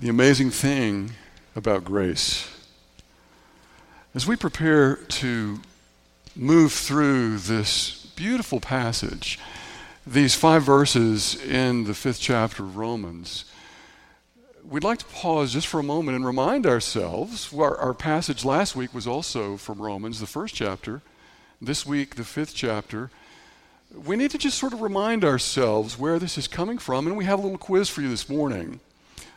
the amazing thing about grace. As we prepare to move through this beautiful passage, these five verses in the fifth chapter of Romans, we'd like to pause just for a moment and remind ourselves. Our, our passage last week was also from Romans, the first chapter. This week, the fifth chapter. We need to just sort of remind ourselves where this is coming from, and we have a little quiz for you this morning.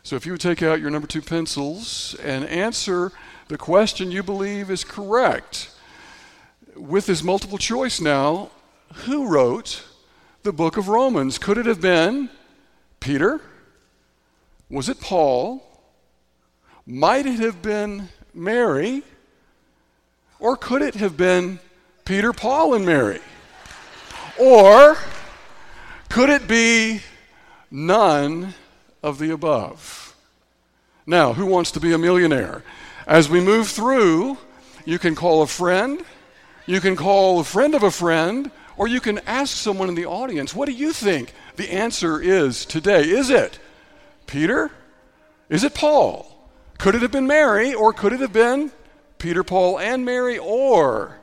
So if you would take out your number two pencils and answer the question you believe is correct. With this multiple choice now, who wrote the book of Romans? Could it have been Peter? Was it Paul? Might it have been Mary? Or could it have been Peter, Paul, and Mary? Or could it be none of the above. Now, who wants to be a millionaire? As we move through, you can call a friend, you can call a friend of a friend, or you can ask someone in the audience, what do you think the answer is today? Is it Peter? Is it Paul? Could it have been Mary, or could it have been Peter, Paul, and Mary, or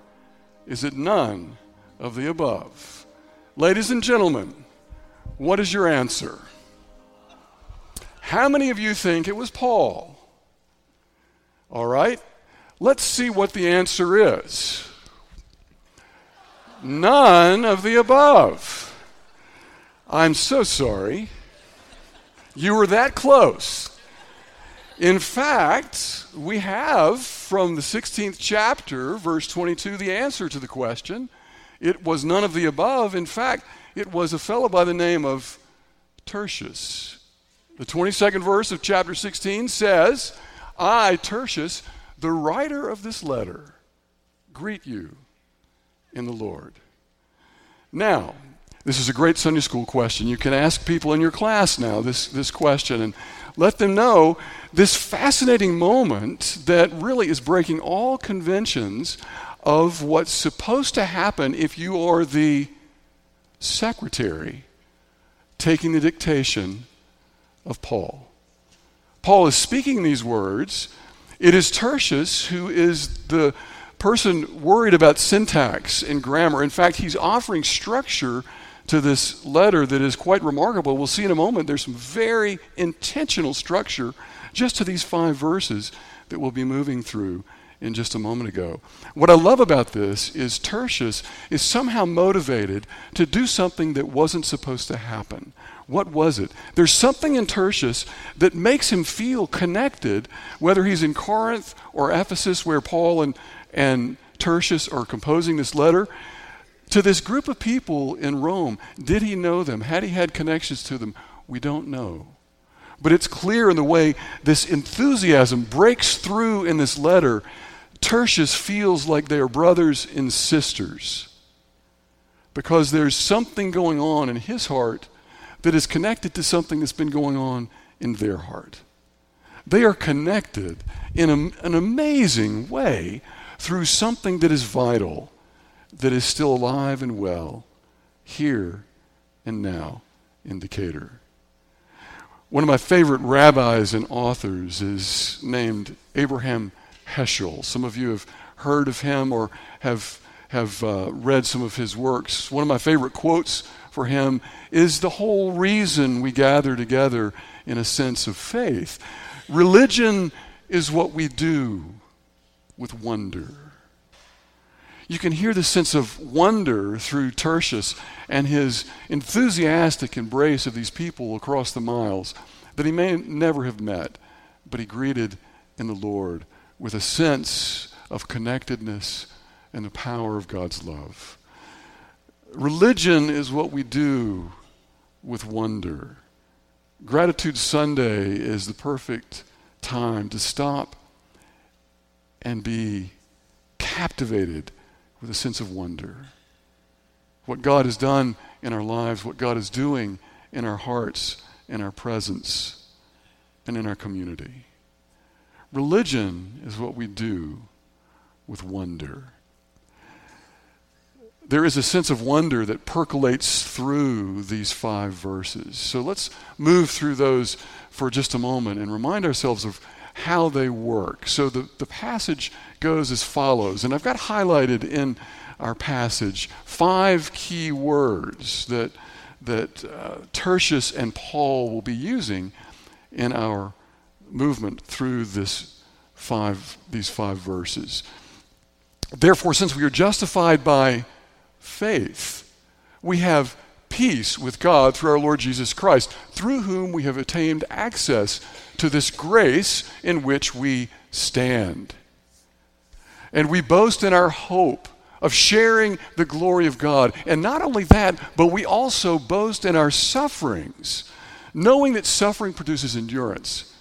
is it none of the above? Ladies and gentlemen, what is your answer? How many of you think it was Paul? All right, let's see what the answer is. None of the above. I'm so sorry. You were that close. In fact, we have from the 16th chapter, verse 22, the answer to the question. It was none of the above. In fact, it was a fellow by the name of Tertius. The 22nd verse of chapter 16 says, I, Tertius, the writer of this letter, greet you in the Lord. Now, this is a great Sunday school question. You can ask people in your class now this, this question and let them know this fascinating moment that really is breaking all conventions of what's supposed to happen if you are the secretary taking the dictation of Paul. Paul is speaking these words. It is Tertius who is the person worried about syntax and grammar. In fact, he's offering structure to this letter that is quite remarkable. We'll see in a moment there's some very intentional structure just to these five verses that we'll be moving through in just a moment ago. What I love about this is Tertius is somehow motivated to do something that wasn't supposed to happen. What was it? There's something in Tertius that makes him feel connected, whether he's in Corinth or Ephesus, where Paul and, and Tertius are composing this letter, to this group of people in Rome. Did he know them? Had he had connections to them? We don't know. But it's clear in the way this enthusiasm breaks through in this letter. Tertius feels like they are brothers and sisters because there's something going on in his heart that is connected to something that's been going on in their heart. They are connected in a, an amazing way through something that is vital, that is still alive and well, here and now in Decatur. One of my favorite rabbis and authors is named Abraham Heschel. Some of you have heard of him or have, have uh, read some of his works. One of my favorite quotes for him is the whole reason we gather together in a sense of faith. Religion is what we do with wonder. You can hear the sense of wonder through Tertius and his enthusiastic embrace of these people across the miles that he may never have met, but he greeted in the Lord with a sense of connectedness and the power of God's love. Religion is what we do with wonder. Gratitude Sunday is the perfect time to stop and be captivated with a sense of wonder. What God has done in our lives, what God is doing in our hearts, in our presence, and in our community. Religion is what we do with wonder there is a sense of wonder that percolates through these five verses. So let's move through those for just a moment and remind ourselves of how they work. So the, the passage goes as follows, and I've got highlighted in our passage five key words that, that uh, Tertius and Paul will be using in our movement through this five, these five verses. Therefore, since we are justified by faith, we have peace with God through our Lord Jesus Christ, through whom we have attained access to this grace in which we stand. And we boast in our hope of sharing the glory of God. And not only that, but we also boast in our sufferings, knowing that suffering produces endurance.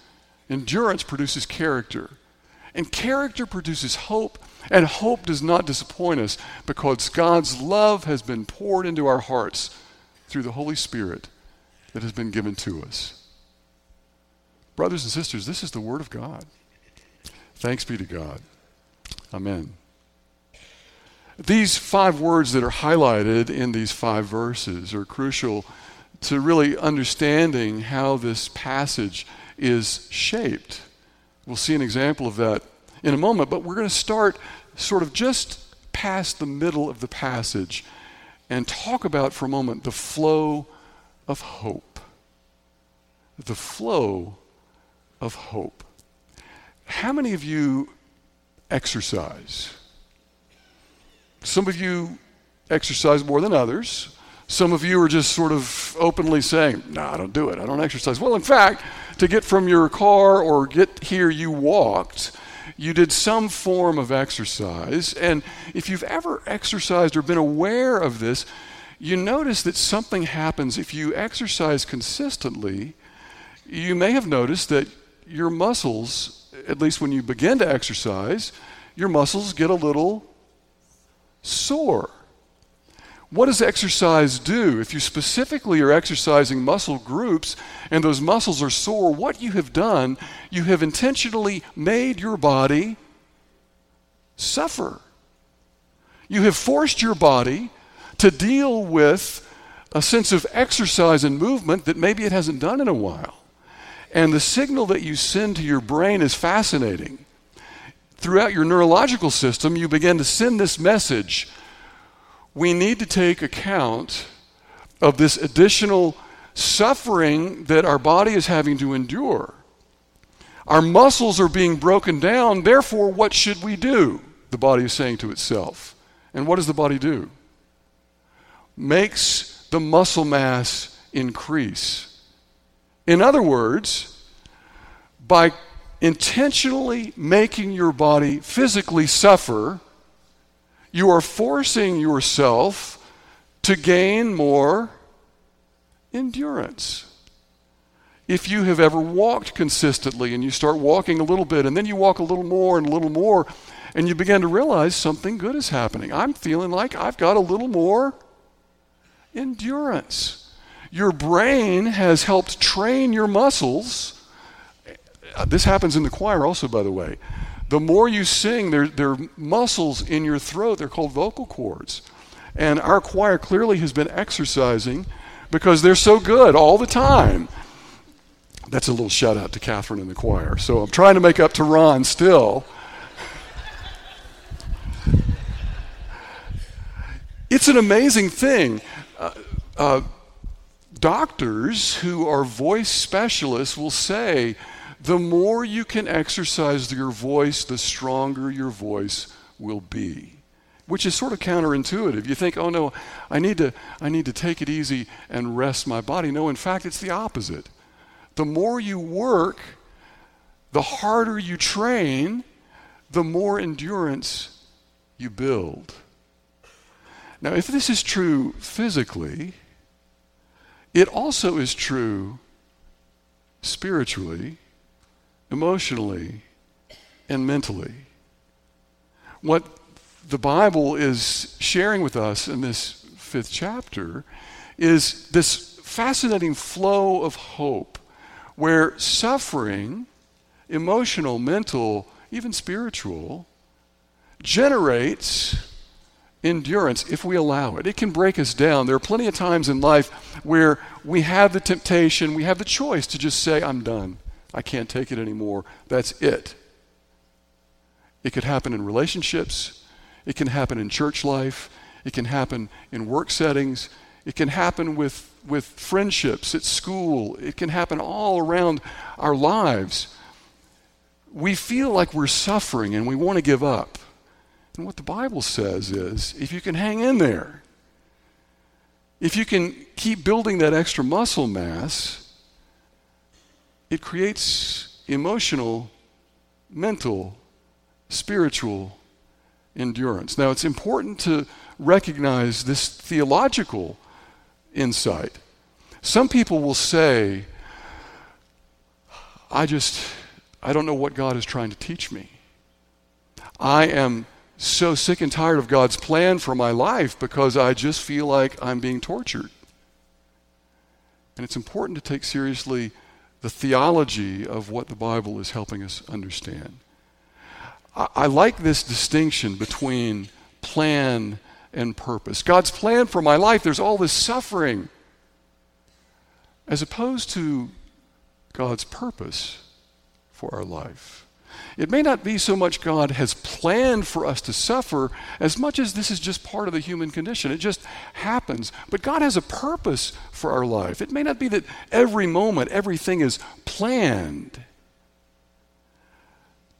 Endurance produces character. And character produces hope, and hope does not disappoint us because God's love has been poured into our hearts through the Holy Spirit that has been given to us. Brothers and sisters, this is the Word of God. Thanks be to God. Amen. These five words that are highlighted in these five verses are crucial to really understanding how this passage is shaped. We'll see an example of that in a moment, but we're going to start sort of just past the middle of the passage and talk about for a moment the flow of hope. The flow of hope. How many of you exercise? Some of you exercise more than others. Some of you are just sort of openly saying, No, I don't do it. I don't exercise. Well, in fact, to get from your car or get here, you walked. You did some form of exercise. And if you've ever exercised or been aware of this, you notice that something happens if you exercise consistently. You may have noticed that your muscles, at least when you begin to exercise, your muscles get a little sore. What does exercise do? If you specifically are exercising muscle groups and those muscles are sore, what you have done, you have intentionally made your body suffer. You have forced your body to deal with a sense of exercise and movement that maybe it hasn't done in a while. And the signal that you send to your brain is fascinating. Throughout your neurological system, you begin to send this message we need to take account of this additional suffering that our body is having to endure. Our muscles are being broken down, therefore, what should we do? The body is saying to itself. And what does the body do? Makes the muscle mass increase. In other words, by intentionally making your body physically suffer, you are forcing yourself to gain more endurance. If you have ever walked consistently and you start walking a little bit and then you walk a little more and a little more and you begin to realize something good is happening. I'm feeling like I've got a little more endurance. Your brain has helped train your muscles. Uh, this happens in the choir also, by the way the more you sing, there, there are muscles in your throat. They're called vocal cords. And our choir clearly has been exercising because they're so good all the time. That's a little shout out to Catherine and the choir. So I'm trying to make up to Ron still. It's an amazing thing. Uh, uh, doctors who are voice specialists will say the more you can exercise your voice, the stronger your voice will be. Which is sort of counterintuitive. You think, oh no, I need to, I need to take it easy and rest my body. No, in fact, it's the opposite. The more you work, the harder you train, the more endurance you build. Now, if this is true physically, it also is true spiritually emotionally and mentally. What the Bible is sharing with us in this fifth chapter is this fascinating flow of hope where suffering, emotional, mental, even spiritual, generates endurance if we allow it. It can break us down. There are plenty of times in life where we have the temptation, we have the choice to just say, I'm done. I can't take it anymore. That's it. It could happen in relationships, it can happen in church life, it can happen in work settings, it can happen with, with friendships at school, it can happen all around our lives. We feel like we're suffering and we want to give up. And what the Bible says is if you can hang in there, if you can keep building that extra muscle mass, it creates emotional, mental, spiritual endurance. Now, it's important to recognize this theological insight. Some people will say, I just, I don't know what God is trying to teach me. I am so sick and tired of God's plan for my life because I just feel like I'm being tortured. And it's important to take seriously the theology of what the Bible is helping us understand. I, I like this distinction between plan and purpose. God's plan for my life, there's all this suffering, as opposed to God's purpose for our life. It may not be so much God has planned for us to suffer as much as this is just part of the human condition. It just happens. But God has a purpose for our life. It may not be that every moment everything is planned.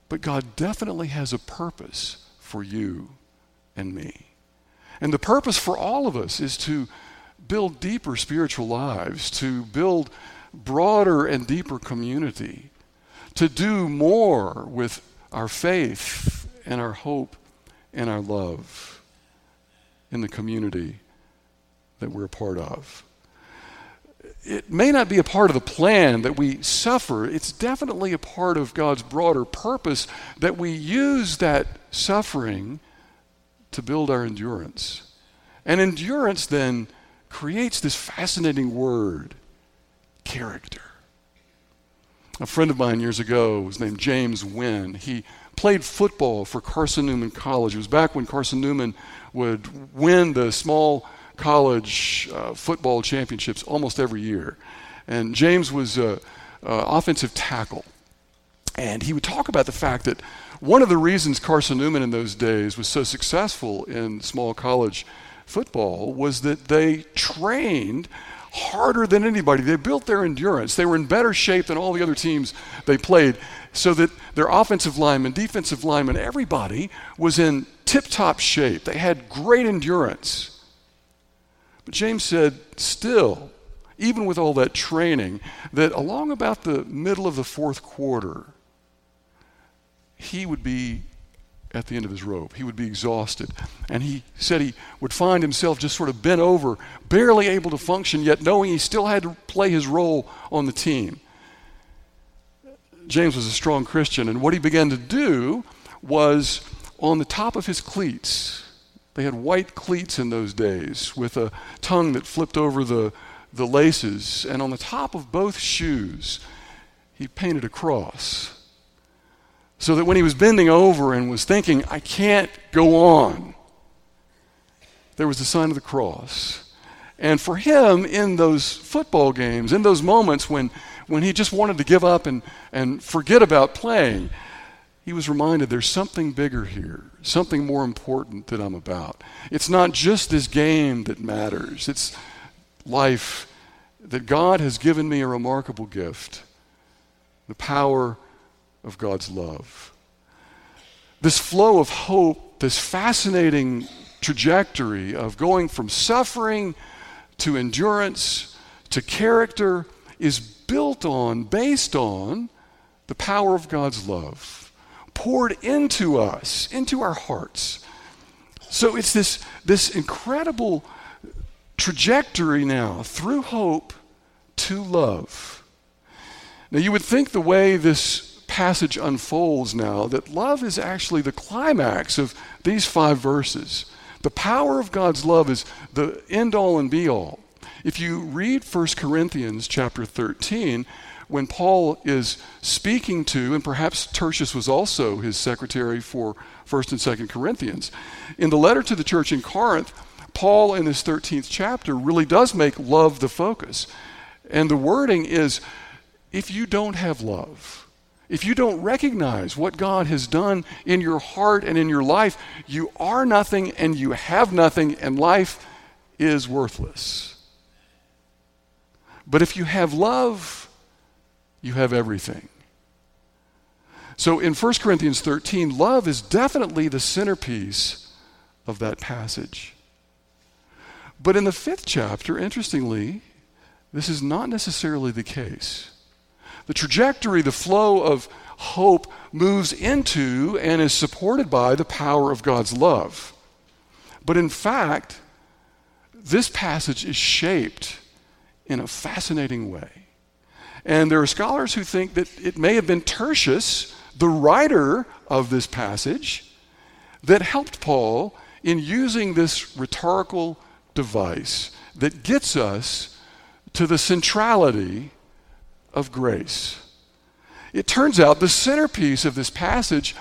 But God definitely has a purpose for you and me. And the purpose for all of us is to build deeper spiritual lives, to build broader and deeper community, to do more with our faith and our hope and our love in the community that we're a part of it may not be a part of the plan that we suffer. It's definitely a part of God's broader purpose that we use that suffering to build our endurance. And endurance then creates this fascinating word character. A friend of mine years ago was named James Wynn. He played football for Carson Newman College. It was back when Carson Newman would win the small college uh, football championships almost every year. And James was an offensive tackle. And he would talk about the fact that one of the reasons Carson Newman in those days was so successful in small college football was that they trained harder than anybody. They built their endurance. They were in better shape than all the other teams they played, so that their offensive linemen, defensive linemen, everybody was in tip top shape. They had great endurance. But James said, still, even with all that training, that along about the middle of the fourth quarter, he would be at the end of his rope. He would be exhausted. And he said he would find himself just sort of bent over, barely able to function, yet knowing he still had to play his role on the team. James was a strong Christian, and what he began to do was on the top of his cleats, they had white cleats in those days with a tongue that flipped over the, the laces. And on the top of both shoes, he painted a cross. So that when he was bending over and was thinking, I can't go on, there was the sign of the cross. And for him, in those football games, in those moments when, when he just wanted to give up and, and forget about playing, he was reminded there's something bigger here, something more important that I'm about. It's not just this game that matters, it's life that God has given me a remarkable gift the power of God's love. This flow of hope, this fascinating trajectory of going from suffering to endurance to character is built on, based on, the power of God's love poured into us, into our hearts. So it's this, this incredible trajectory now through hope to love. Now, you would think the way this passage unfolds now that love is actually the climax of these five verses. The power of God's love is the end all and be all. If you read 1 Corinthians chapter 13, when Paul is speaking to, and perhaps Tertius was also his secretary for 1st and 2nd Corinthians. In the letter to the church in Corinth, Paul in this 13th chapter really does make love the focus. And the wording is if you don't have love, if you don't recognize what God has done in your heart and in your life, you are nothing and you have nothing, and life is worthless. But if you have love, you have everything. So in 1 Corinthians 13, love is definitely the centerpiece of that passage. But in the fifth chapter, interestingly, this is not necessarily the case the trajectory, the flow of hope moves into and is supported by the power of God's love. But in fact, this passage is shaped in a fascinating way. And there are scholars who think that it may have been Tertius, the writer of this passage, that helped Paul in using this rhetorical device that gets us to the centrality of grace. It turns out the centerpiece of this passage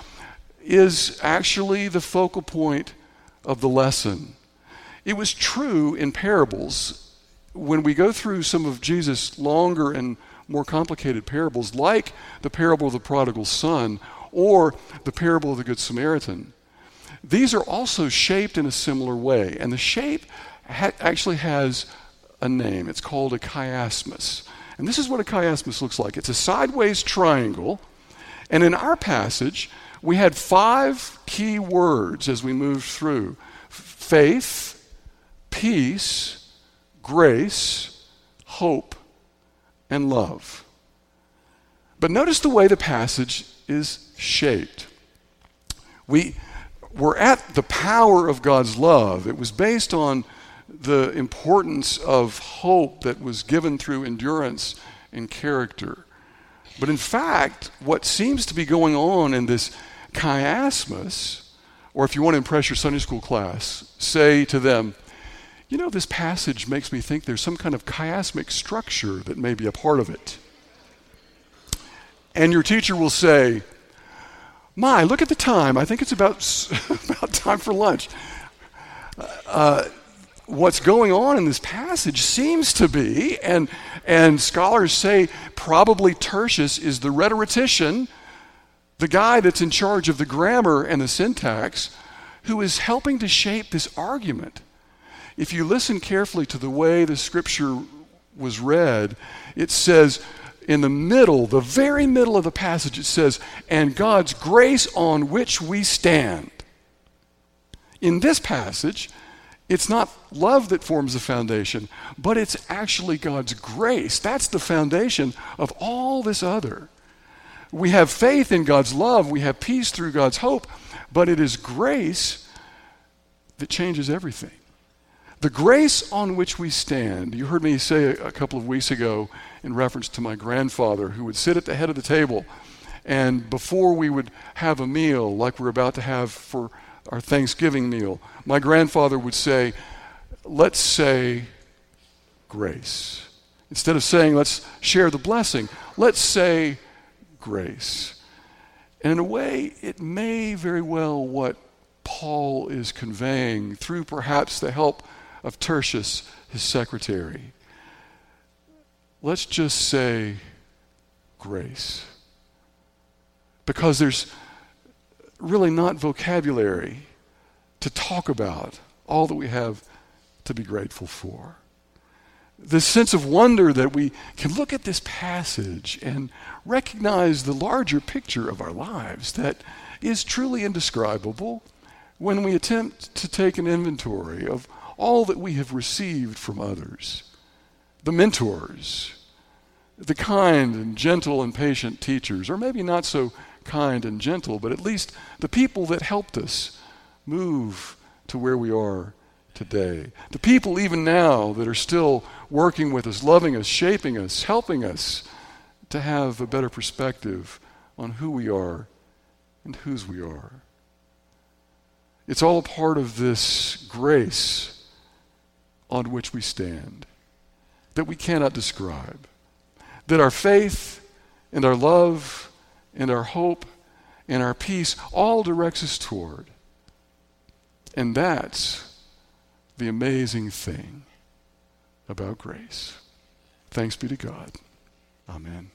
is actually the focal point of the lesson. It was true in parables. When we go through some of Jesus' longer and more complicated parables, like the parable of the prodigal son or the parable of the Good Samaritan, these are also shaped in a similar way. And the shape ha- actually has a name. It's called a chiasmus. And this is what a chiasmus looks like it's a sideways triangle. And in our passage, we had five key words as we moved through faith, peace, grace, hope, and love. But notice the way the passage is shaped. We were at the power of God's love. It was based on the importance of hope that was given through endurance and character. But in fact, what seems to be going on in this chiasmus, or if you want to impress your Sunday school class, say to them, you know, this passage makes me think there's some kind of chiasmic structure that may be a part of it. And your teacher will say, My, look at the time. I think it's about, about time for lunch. Uh, what's going on in this passage seems to be, and, and scholars say probably Tertius is the rhetorician, the guy that's in charge of the grammar and the syntax, who is helping to shape this argument. If you listen carefully to the way the scripture was read, it says, in the middle, the very middle of the passage, it says, and God's grace on which we stand. In this passage, it's not love that forms the foundation, but it's actually God's grace. That's the foundation of all this other. We have faith in God's love, we have peace through God's hope, but it is grace that changes everything. The grace on which we stand, you heard me say a, couple of weeks ago in reference to my grandfather who would sit at the head of the table, and before we would have a meal like we're about to have for our Thanksgiving meal, my grandfather would say, Let's say grace. Instead of saying, Let's share the blessing, let's say grace. And in a way, it may very well what Paul is conveying through perhaps the help of Tertius, his secretary. Let's just say grace. Because there's really not vocabulary to talk about all that we have to be grateful for. This sense of wonder that we can look at this passage and recognize the larger picture of our lives that is truly indescribable when we attempt to take an inventory of all that we have received from others the mentors, the kind and gentle and patient teachers, or maybe not so kind and gentle, but at least the people that helped us move to where we are today. The people, even now, that are still working with us, loving us, shaping us, helping us to have a better perspective on who we are and whose we are. It's all a part of this grace on which we stand that we cannot describe. That our faith and our love and our hope and our peace all directs us toward. And that's the amazing thing about grace. Thanks be to God. Amen.